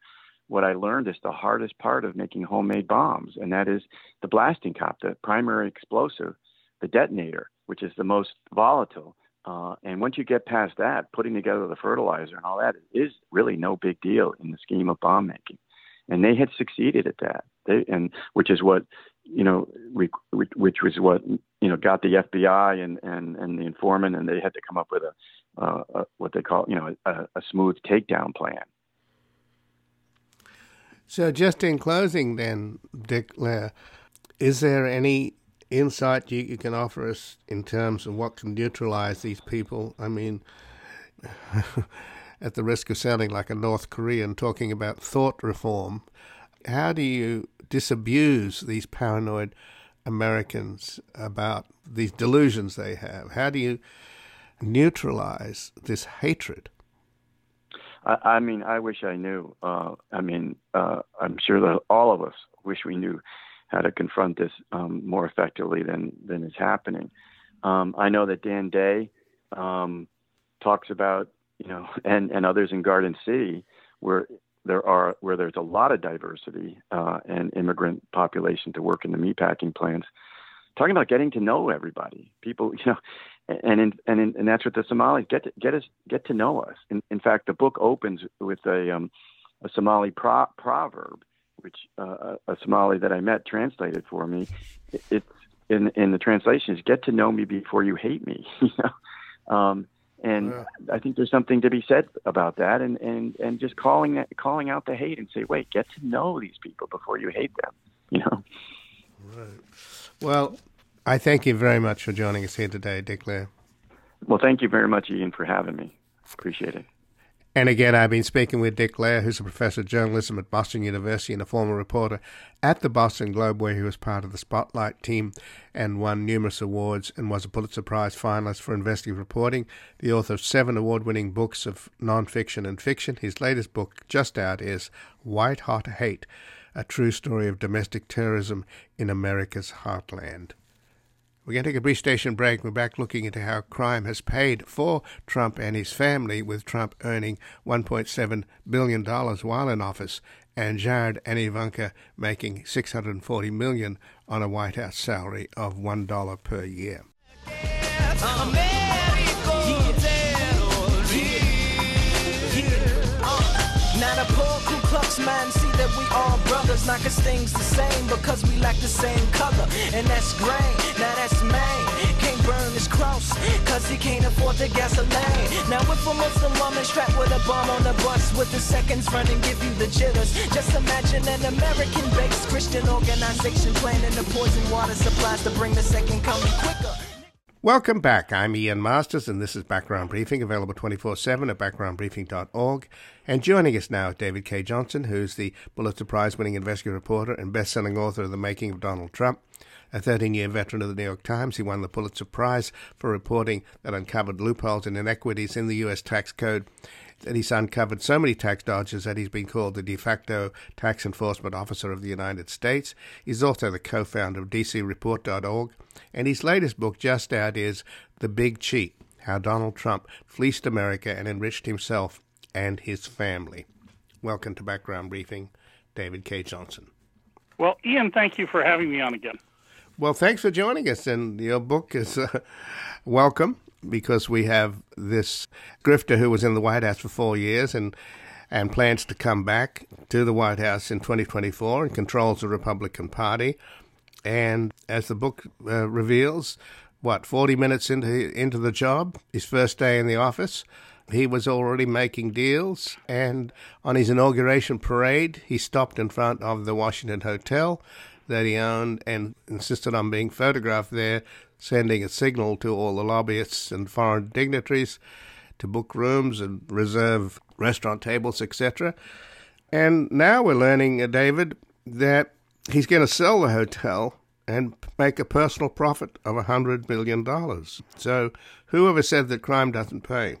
what I learned is the hardest part of making homemade bombs, and that is the blasting cap, the primary explosive the detonator, which is the most volatile. Uh, and once you get past that, putting together the fertilizer and all that is really no big deal in the scheme of bomb making. And they had succeeded at that, they, and which is what you know, which, which was what you know got the FBI and and and the informant, and they had to come up with a, uh, a what they call you know a, a smooth takedown plan. So, just in closing, then, Dick Lehr, is there any insight you, you can offer us in terms of what can neutralize these people? I mean, at the risk of sounding like a North Korean talking about thought reform, how do you disabuse these paranoid Americans about these delusions they have? How do you neutralize this hatred? I, mean, I wish I knew. Uh, I mean, uh, I'm sure that all of us wish we knew how to confront this um, more effectively than than is happening. Um, I know that Dan Day um, talks about you know, and and others in Garden City where there are where there's a lot of diversity uh, and immigrant population to work in the meatpacking plants. Talking about getting to know everybody, people, you know, and in, and in, and that's what the Somalis get to, get us get to know us. In, in fact, the book opens with a um, a Somali pro- proverb which uh, a Somali that I met translated for me. It, it's in in the translation is "Get to know me before you hate me." you know, um, and yeah. I think there's something to be said about that, and and and just calling that calling out the hate and say, "Wait, get to know these people before you hate them." You know. Right. Well, I thank you very much for joining us here today, Dick Lehr. Well, thank you very much, Ian, for having me. Appreciate it. And again, I've been speaking with Dick Lehr, who's a professor of journalism at Boston University and a former reporter at the Boston Globe, where he was part of the Spotlight team and won numerous awards and was a Pulitzer Prize finalist for investigative reporting. The author of seven award winning books of nonfiction and fiction. His latest book, just out, is White Hot Hate A True Story of Domestic Terrorism in America's Heartland. We're going to take a brief station break. We're back looking into how crime has paid for Trump and his family, with Trump earning $1.7 billion while in office, and Jared and Ivanka making 640 million on a White House salary of $1 per year. That we all brothers knock us things the same because we like the same color. And that's grain now that's main. Can't burn his cross cause he can't afford the gasoline. Now if a muslim woman strapped with a bomb on the bus with the seconds running give you the jitters. Just imagine an american based christian organization planning the poison water supplies to bring the second coming quicker Welcome back. I'm Ian Masters, and this is Background Briefing, available 24 7 at backgroundbriefing.org. And joining us now, is David Cay Johnston, who's the Pulitzer Prize winning investigative reporter and best selling author of The Making of Donald Trump. A 13 year veteran of the New York Times, he won the Pulitzer Prize for reporting that uncovered loopholes and inequities in the U.S. tax code that he's uncovered so many tax dodges that he's been called the de facto tax enforcement officer of the United States. He's also the co founder of DCReport.org, and his latest book, just out, is The Big Cheat How Donald Trump Fleeced America and Enriched Himself and His Family. Welcome to Background Briefing, David Cay Johnston. Well, Ian, thank you for having me on again. Well, thanks for joining us, and your book is uh, welcome because we have this grifter who was in the White House for four years and and plans to come back to the White House in 2024 and controls the Republican Party. And as the book uh, reveals, what 40 minutes into into the job, his first day in the office, he was already making deals. And on his inauguration parade, he stopped in front of the Washington Hotel that he owned and insisted on being photographed there, sending a signal to all the lobbyists and foreign dignitaries to book rooms and reserve restaurant tables, etc. And now we're learning, uh, David, that he's going to sell the hotel and make a personal profit of a $100 million. So whoever said that crime doesn't pay?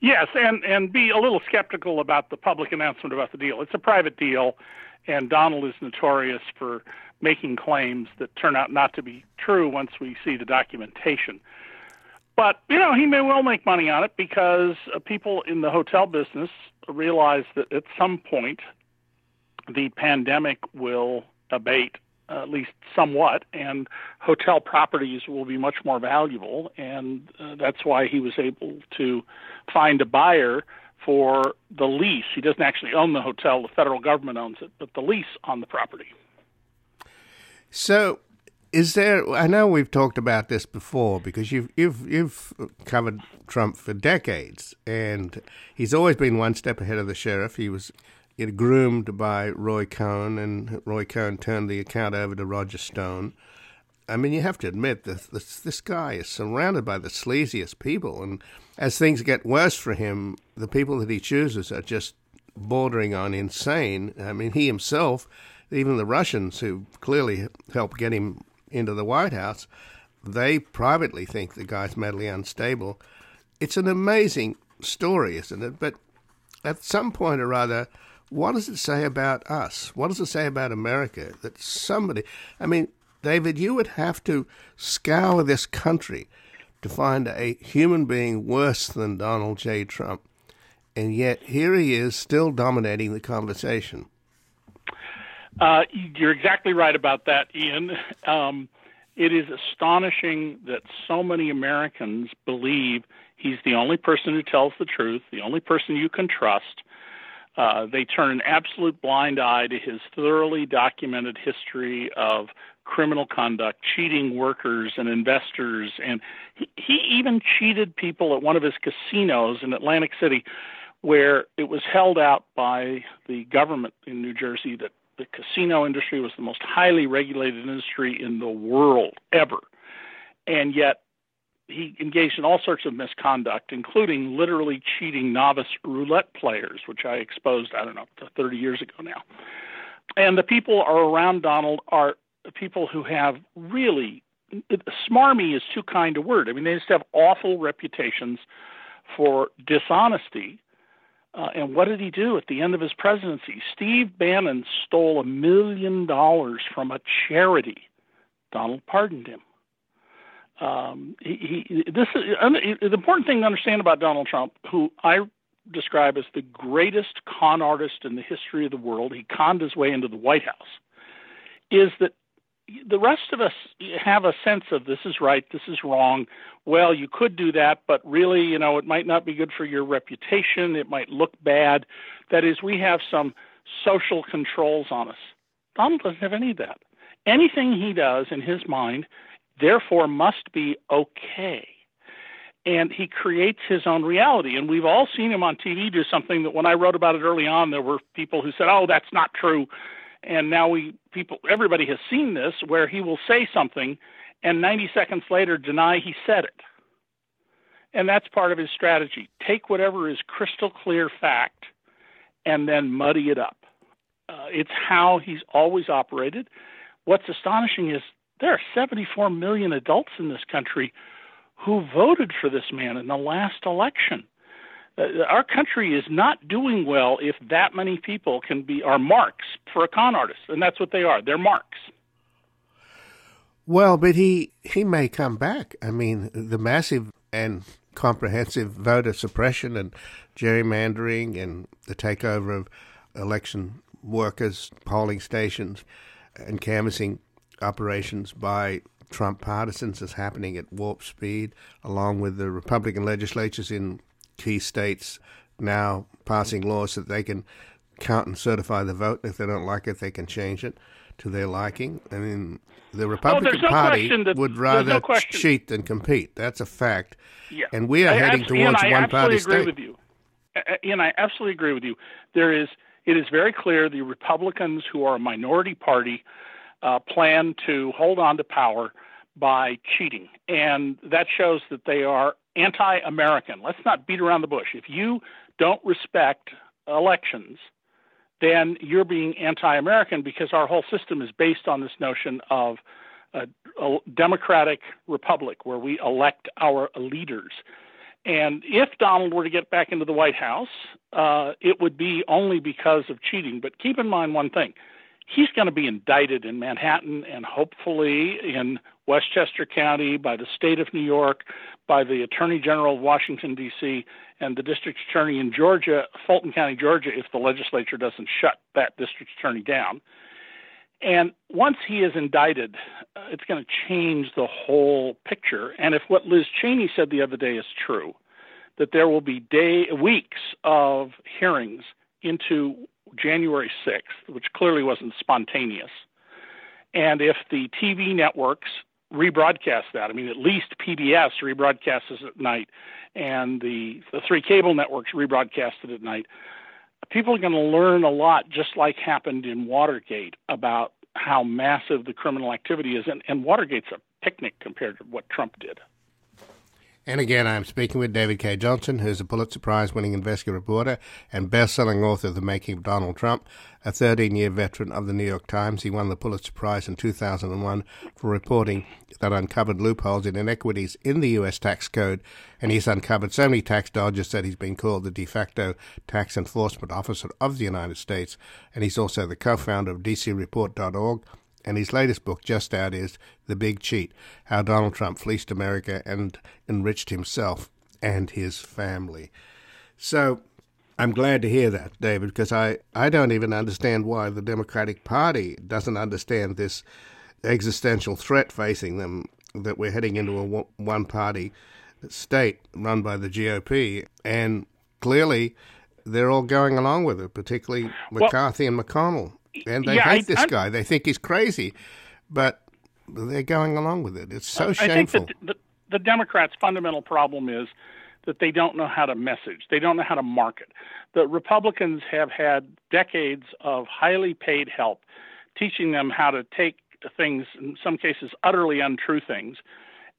Yes, and, and be a little skeptical about the public announcement about the deal. It's a private deal, and Donald is notorious for making claims that turn out not to be true once we see the documentation. But, you know, he may well make money on it because uh, people in the hotel business realize that at some point the pandemic will abate uh, at least somewhat, and hotel properties will be much more valuable. And uh, that's why he was able to find a buyer for the lease. He doesn't actually own the hotel, the federal government owns it, but the lease on the property. So, is there? I know we've talked about this before because you've you've you've covered Trump for decades, and he's always been one step ahead of the sheriff. He was groomed by Roy Cohn, and Roy Cohn turned the account over to Roger Stone. I mean, you have to admit that this, this guy is surrounded by the sleaziest people, and as things get worse for him, the people that he chooses are just bordering on insane. I mean, he himself, even the Russians who clearly helped get him into the White House, they privately think the guy's mentally unstable. It's an amazing story, isn't it? But at some point or other, what does it say about us? What does it say about America that somebody, I mean, David, you would have to scour this country to find a human being worse than Donald J. Trump. And yet here he is still dominating the conversation. Uh, you're exactly right about that, Ian. Um, it is astonishing that so many Americans believe he's the only person who tells the truth, the only person you can trust, uh, they turn an absolute blind eye to his thoroughly documented history of criminal conduct, cheating workers and investors, and he, he even cheated people at one of his casinos in Atlantic City, where it was held out by the government in New Jersey that the casino industry was the most highly regulated industry in the world ever, and yet he engaged in all sorts of misconduct, including literally cheating novice roulette players, which I exposed, I don't know, 30 years ago now. And the people are around Donald are people who have really smarmy is too kind a word. I mean, they just have awful reputations for dishonesty. Uh, and what did he do at the end of his presidency? Steve Bannon stole a million dollars from a charity. Donald pardoned him. Um, he, he, this is the important thing to understand about Donald Trump, who I describe as the greatest con artist in the history of the world. He conned his way into the White House. Is that the rest of us have a sense of this is right, this is wrong. Well, you could do that, but really, you know, it might not be good for your reputation. It might look bad. That is, we have some social controls on us. Donald doesn't have any of that. Anything he does in his mind therefore must be okay. And he creates his own reality. And we've all seen him on TV do something that when I wrote about it early on, there were people who said, oh, that's not true. And now we, people, everybody has seen this where he will say something and 90 seconds later deny he said it. And that's part of his strategy. Take whatever is crystal clear fact and then muddy it up. Uh, it's how he's always operated. What's astonishing is there are 74 million adults in this country who voted for this man in the last election. Uh, our country is not doing well if that many people can be are marks for a con artist, and that's what they are. They're marks. Well, but he he may come back. I mean, the massive and comprehensive voter suppression and gerrymandering and the takeover of election workers, polling stations, and canvassing operations by Trump partisans is happening at warp speed, along with the Republican legislatures in key states now passing laws that they can count and certify the vote. If they don't like it, they can change it to their liking. I mean, the Republican no Party that, would rather no cheat than compete. That's a fact. Yeah. And we are I heading towards one party state. I absolutely agree with you. And I absolutely agree with you. There is, it is very clear the Republicans who are a minority party uh, plan to hold on to power by cheating. And that shows that they are anti American. Let's not beat around the bush. If you don't respect elections, then you're being anti American because our whole system is based on this notion of a, a democratic republic where we elect our leaders. And if Donald were to get back into the White House, uh, it would be only because of cheating. But keep in mind one thing he's going to be indicted in Manhattan and hopefully in Westchester County by the state of New York, by the Attorney General of Washington, D.C., and the district attorney in Georgia, Fulton County, Georgia, if the legislature doesn't shut that district attorney down. And once he is indicted, uh, it's going to change the whole picture. And if what Liz Cheney said the other day is true, that there will be day weeks of hearings into January 6th, which clearly wasn't spontaneous. And if the TV networks rebroadcast that, I mean, at least PBS rebroadcasts it at night, and the, the three cable networks rebroadcast it at night, people are going to learn a lot, just like happened in Watergate, about how massive the criminal activity is. And, and Watergate's a picnic compared to what Trump did. And again, I'm speaking with David Cay Johnston, who's a Pulitzer Prize winning investigative reporter and best selling author of The Making of Donald Trump, a 13 year veteran of the New York Times. He won the Pulitzer Prize in 2001 for reporting that uncovered loopholes and inequities in the U.S. tax code, and he's uncovered so many tax dodgers that he's been called the de facto tax enforcement officer of the United States. And he's also the co founder of DCReport.org and his latest book, just out, is The Big Cheat How Donald Trump Fleeced America and Enriched Himself and His Family. So I'm glad to hear that, David, because I, I don't even understand why the Democratic Party doesn't understand this existential threat facing them that we're heading into a one party state run by the GOP. And clearly, they're all going along with it, particularly McCarthy well, and McConnell and they yeah, hate I, this I'm, guy. They think he's crazy, but they're going along with it. It's so shameful. I think the, the Democrats' fundamental problem is that they don't know how to message. They don't know how to market. The Republicans have had decades of highly paid help teaching them how to take things, in some cases utterly untrue things,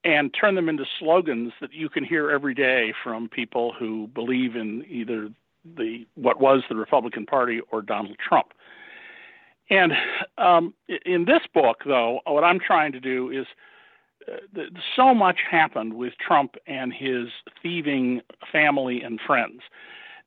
and turn them into slogans that you can hear every day from people who believe in either the what was the Republican Party or Donald Trump. And um, in this book, though, what I'm trying to do is uh, so much happened with Trump and his thieving family and friends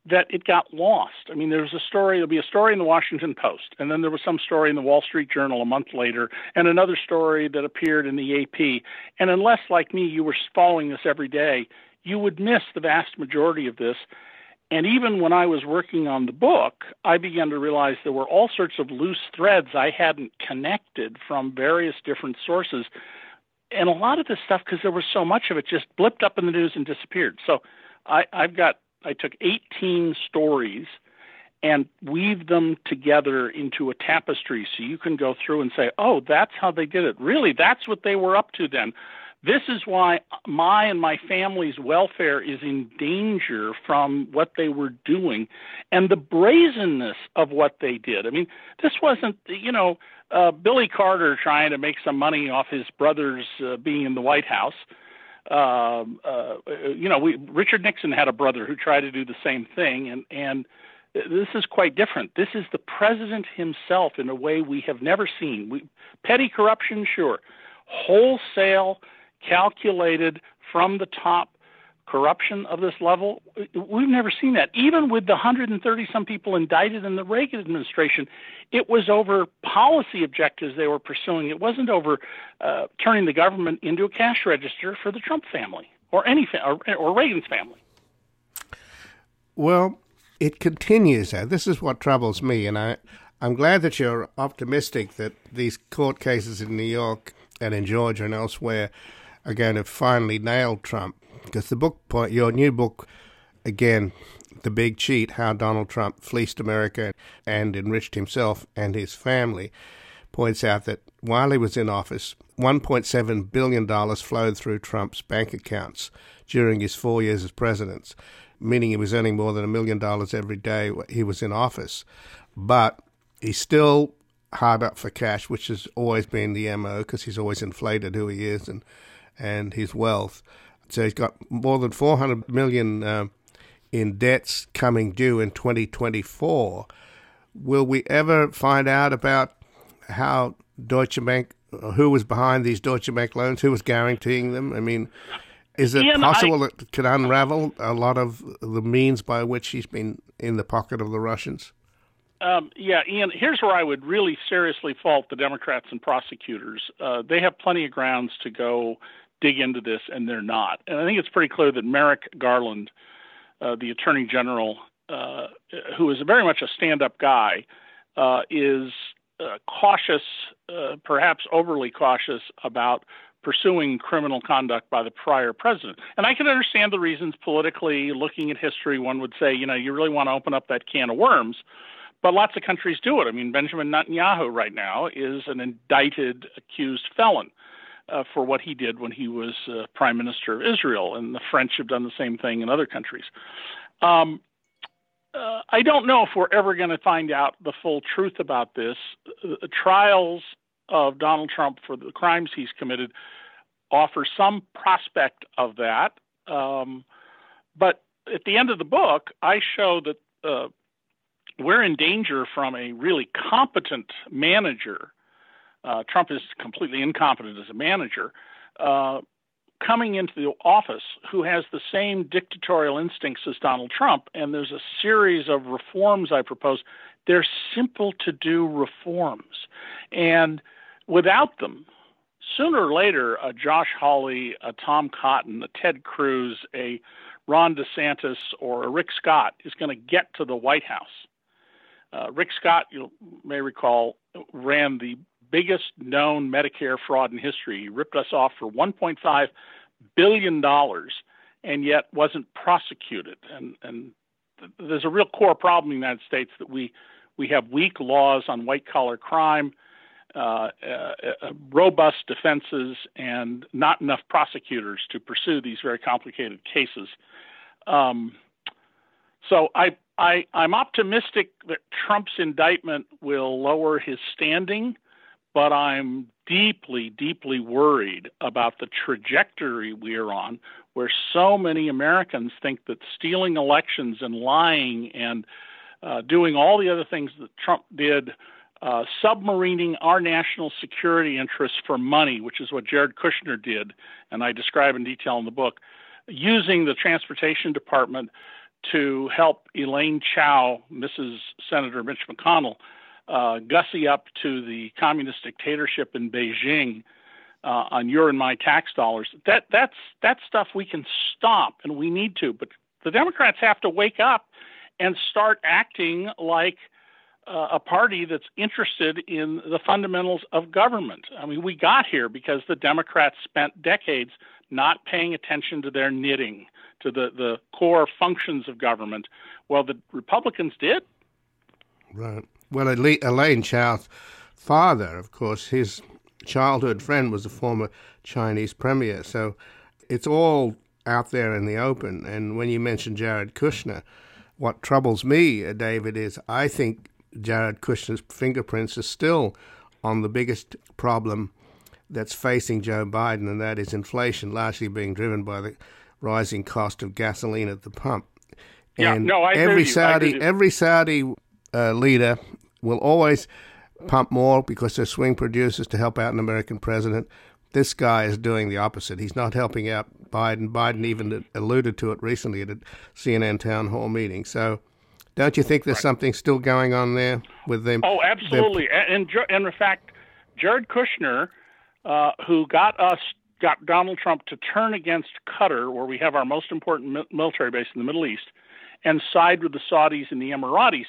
that it got lost. I mean, there was a story, there'll be a story in the Washington Post, and then there was some story in the Wall Street Journal a month later, and another story that appeared in the AP. And unless, like me, you were following this every day, you would miss the vast majority of this. And even when I was working on the book, I began to realize there were all sorts of loose threads I hadn't connected from various different sources. And a lot of this stuff, because there was so much of it, just blipped up in the news and disappeared. So I, I've got, I took 18 stories and weave them together into a tapestry so you can go through and say, oh, that's how they did it. Really, that's what they were up to then. This is why my and my family's welfare is in danger from what they were doing and the brazenness of what they did. I mean, this wasn't, you know, uh, Billy Carter trying to make some money off his brothers uh, being in the White House. Uh, uh, you know, we, Richard Nixon had a brother who tried to do the same thing, and and this is quite different. This is the president himself in a way we have never seen. We, petty corruption, sure, wholesale calculated from the top corruption of this level. We've never seen that. Even with the 130 some people indicted in the Reagan administration, it was over policy objectives they were pursuing. It wasn't over uh, turning the government into a cash register for the Trump family or any fa- or, or Reagan's family. Well, it continues. This is what troubles me, and I, I'm glad that you're optimistic that these court cases in New York and in Georgia and elsewhere are going to finally nail Trump. Because the book your new book, again, The Big Cheat How Donald Trump Fleeced America and Enriched Himself and His Family, points out that while he was in office, $1.7 billion flowed through Trump's bank accounts during his four years as president, meaning he was earning more than a million dollars every day he was in office. But he's still hard up for cash, which has always been the mo because he's always inflated who he is and and his wealth. So he's got more than 400 million uh, in debts coming due in 2024. Will we ever find out about how Deutsche Bank, who was behind these Deutsche Bank loans, who was guaranteeing them? I mean, is it Ian, possible I, it could unravel a lot of the means by which he's been in the pocket of the Russians? Um, yeah, Ian, here's where I would really seriously fault the Democrats and prosecutors. Uh, they have plenty of grounds to go dig into this, and they're not. And I think it's pretty clear that Merrick Garland, uh, the Attorney General, uh, who is very much a stand up guy, uh, is uh, cautious, uh, perhaps overly cautious, about pursuing criminal conduct by the prior president. And I can understand the reasons politically, looking at history, one would say, you know, you really want to open up that can of worms. But lots of countries do it. I mean, Benjamin Netanyahu right now is an indicted, accused felon uh, for what he did when he was uh, prime minister of Israel, and the French have done the same thing in other countries. Um, uh, I don't know if we're ever going to find out the full truth about this. The trials of Donald Trump for the crimes he's committed offer some prospect of that. Um, but at the end of the book, I show that uh, we're in danger from a really competent manager. Uh, Trump is completely incompetent as a manager. Uh, coming into the office who has the same dictatorial instincts as Donald Trump, and there's a series of reforms I propose. They're simple to do reforms. And without them, sooner or later, a Josh Hawley, a Tom Cotton, a Ted Cruz, a Ron DeSantis, or a Rick Scott is going to get to the White House. Uh, Rick Scott, you may recall, ran the biggest known Medicare fraud in history. He ripped us off for 1.5 billion dollars, and yet wasn't prosecuted. And and there's a real core problem in the United States that we we have weak laws on white collar crime. Uh, uh, uh, robust defenses and not enough prosecutors to pursue these very complicated cases. Um, so I, I, I'm optimistic that Trump's indictment will lower his standing but I'm deeply, deeply worried about the trajectory we are on, where so many Americans think that stealing elections and lying and uh, doing all the other things that Trump did, uh, submarining our national security interests for money, which is what Jared Kushner did, and I describe in detail in the book, using the Transportation Department to help Elaine Chao, Mrs. Senator Mitch McConnell, uh, gussy up to the communist dictatorship in Beijing uh, on your and my tax dollars. That that's that stuff we can stop, and we need to. But the Democrats have to wake up and start acting like uh, a party that's interested in the fundamentals of government. I mean, we got here because the Democrats spent decades not paying attention to their knitting, to the, the core functions of government. Well, the Republicans did. Right. Well, Elaine Chao's father, of course, his childhood friend was a former Chinese premier. So it's all out there in the open. And when you mention Jared Kushner, what troubles me, uh, David, is I think Jared Kushner's fingerprints are still on the biggest problem that's facing Joe Biden, and that is inflation, largely being driven by the rising cost of gasoline at the pump. Yeah, and no, I every Saudi, every Saudi uh, leader will always pump more because they're swing producers to help out an American president. This guy is doing the opposite. He's not helping out Biden. Biden even alluded to it recently at a CNN town hall meeting. So, don't you think there's right. something still going on there with them? Oh, absolutely. And, and in fact, Jared Kushner, uh, who got us got Donald Trump to turn against Qatar, where we have our most important military base in the Middle East, and side with the Saudis and the Emiratis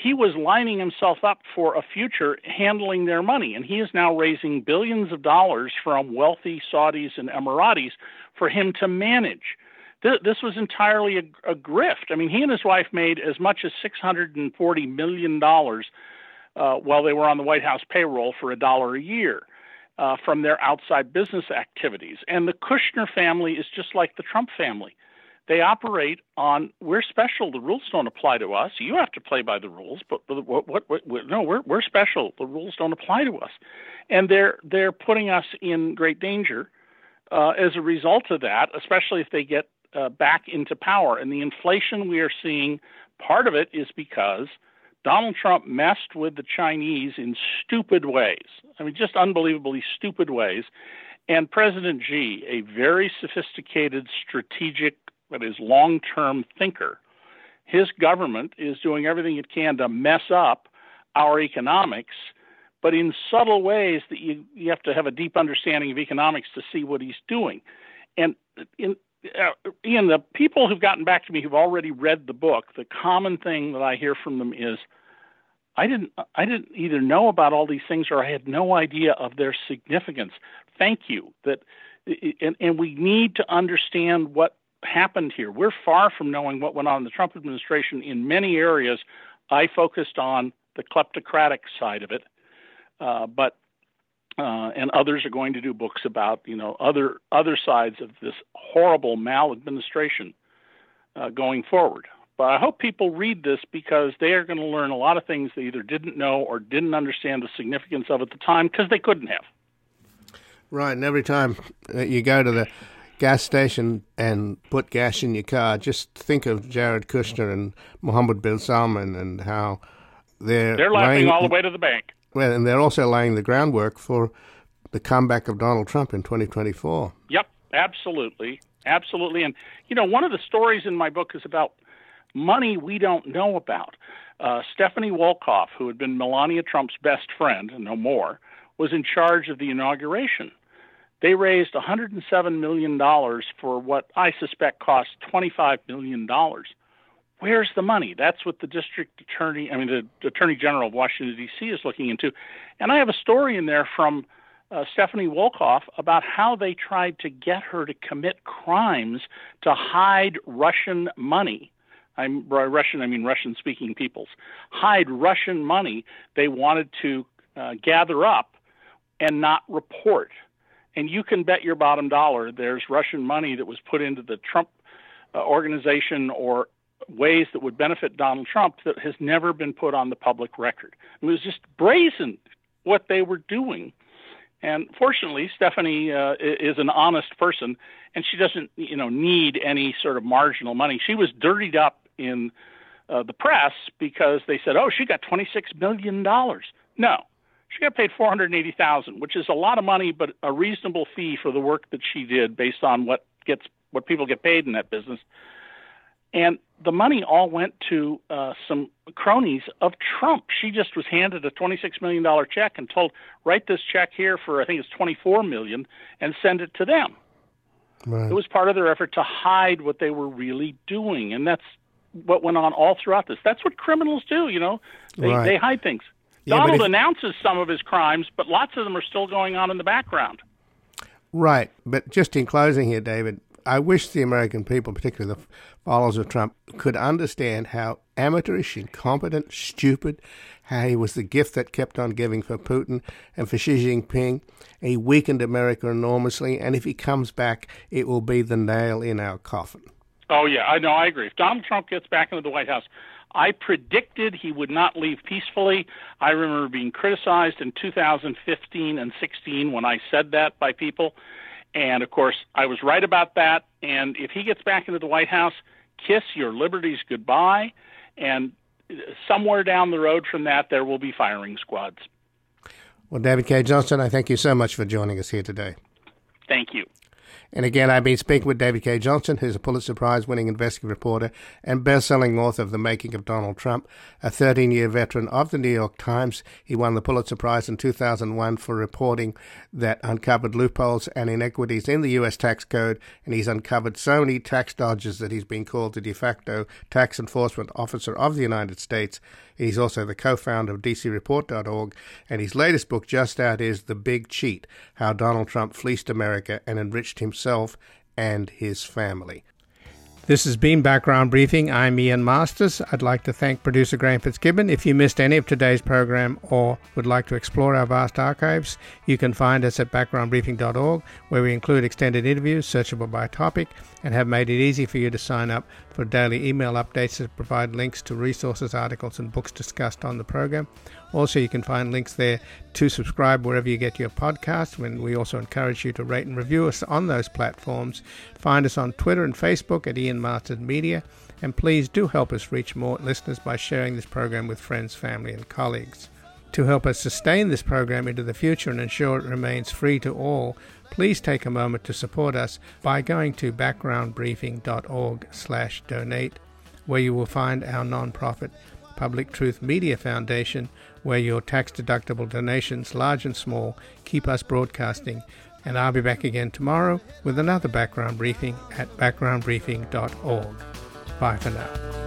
he was lining himself up for a future handling their money. And he is now raising billions of dollars from wealthy Saudis and Emiratis for him to manage. This was entirely a, a grift. I mean, he and his wife made as much as $640 million uh, while they were on the White House payroll for a dollar a year. Uh, from their outside business activities. And the Kushner family is just like the Trump family. they operate on we're special. The rules don't apply to us. You have to play by the rules, but what, what, what, what no, we're we're special. The rules don't apply to us, and they're they're putting us in great danger uh, as a result of that, especially if they get uh, back into power. And the inflation we are seeing, part of it is because Donald Trump messed with the Chinese in stupid ways. I mean, just unbelievably stupid ways. And President Xi, a very sophisticated, strategic, that is long term thinker, his government is doing everything it can to mess up our economics, but in subtle ways that you, you have to have a deep understanding of economics to see what he's doing. And in, uh, Ian, the people who've gotten back to me who've already read the book, the common thing that I hear from them is, I didn't, I didn't either know about all these things or I had no idea of their significance. Thank you. That, and, and we need to understand what happened here. We're far from knowing what went on in the Trump administration in many areas. I focused on the kleptocratic side of it, uh, but uh, and others are going to do books about you know other other sides of this horrible maladministration uh, going forward. But I hope people read this because they are going to learn a lot of things they either didn't know or didn't understand the significance of at the time because they couldn't have. Right, and every time that you go to the gas station and put gas in your car, just think of Jared Kushner and Mohammed bin Salman and how they're they're laughing laying, all the way to the bank. Well, and they're also laying the groundwork for the comeback of Donald Trump in 2024. Yep, absolutely, absolutely. And you know, one of the stories in my book is about money we don't know about. Uh, Stephanie Wolkoff, who had been Melania Trump's best friend, no more, was in charge of the inauguration. They raised $107 million for what I suspect cost $25 million. Where's the money? That's what the district attorney, I mean, the attorney general of Washington, D.C. is looking into. And I have a story in there from uh, Stephanie Wolkoff about how they tried to get her to commit crimes to hide Russian money. I'm by Russian, I mean Russian speaking peoples. Hide Russian money they wanted to uh, gather up and not report. And you can bet your bottom dollar there's Russian money that was put into the Trump uh, organization or ways that would benefit Donald Trump that has never been put on the public record. It was just brazen what they were doing. And fortunately, Stephanie uh, is an honest person, and she doesn't, you know, need any sort of marginal money. She was dirtied up in uh, the press because they said, "Oh, she got twenty-six million dollars." No, she got paid four hundred eighty thousand, which is a lot of money, but a reasonable fee for the work that she did based on what gets what people get paid in that business and the money all went to uh, some cronies of Trump. She just was handed a $26 million check and told, write this check here for, I think it's 24 million, and send it to them. Right. It was part of their effort to hide what they were really doing. And that's what went on all throughout this. That's what criminals do, you know, they, right. they hide things. Yeah, Donald if... announces some of his crimes, but lots of them are still going on in the background. Right. But just in closing here, David, I wish the American people, particularly the followers of Trump, could understand how amateurish, incompetent, stupid, how he was the gift that kept on giving for Putin and for Xi Jinping. He weakened America enormously, and if he comes back, it will be the nail in our coffin. Oh, yeah, I know, I agree. If Donald Trump gets back into the White House, I predicted he would not leave peacefully. I remember being criticized in 2015 and 16 when I said that by people. And of course, I was right about that. And if he gets back into the White House, kiss your liberties goodbye. And uh, somewhere down the road from that, there will be firing squads. Well, David Cay Johnston, I thank you so much for joining us here today. Thank you. And again, I've been speaking with David Cay Johnston, who's a Pulitzer Prize winning investigative reporter and best-selling author of The Making of Donald Trump, a 13-year veteran of the New York Times. He won the Pulitzer Prize in 2001 for reporting that uncovered loopholes and inequities in the U.S. tax code, and he's uncovered so many tax dodges that he's been called the de facto tax enforcement officer of the United States. He's also the co founder of DCReport.org, and his latest book just out is The Big Cheat How Donald Trump Fleeced America and Enriched Himself and His Family. This has been Background Briefing. I'm Ian Masters. I'd like to thank producer Graham Fitzgibbon. If you missed any of today's program or would like to explore our vast archives, you can find us at backgroundbriefing.org, where we include extended interviews searchable by topic and have made it easy for you to sign up for daily email updates that provide links to resources, articles, and books discussed on the program. Also, you can find links there to subscribe wherever you get your podcasts. When we also encourage you to rate and review us on those platforms. Find us on Twitter and Facebook at Ian Masters Media, and please do help us reach more listeners by sharing this program with friends, family, and colleagues. To help us sustain this program into the future and ensure it remains free to all, please take a moment to support us by going to backgroundbriefing.org/donate, where you will find our nonprofit Public Truth Media Foundation, where your tax deductible donations, large and small, keep us broadcasting. And I'll be back again tomorrow with another background briefing at backgroundbriefing.org. Bye for now.